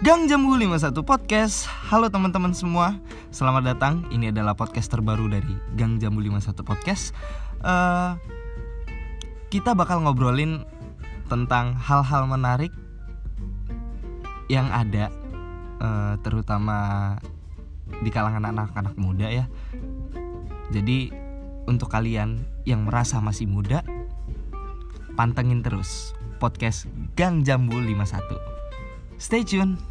Gang Jambu 51 Podcast. Halo teman-teman semua. Selamat datang. Ini adalah podcast terbaru dari Gang Jambu 51 Podcast. Uh, Kita bakal ngobrolin Tentang hal-hal menarik Yang ada uh, Terutama Di kalangan anak-anak muda ya. Jadi Untuk kalian yang merasa masih muda Pantengin terus Podcast Gang Jambu 51 Stay tune.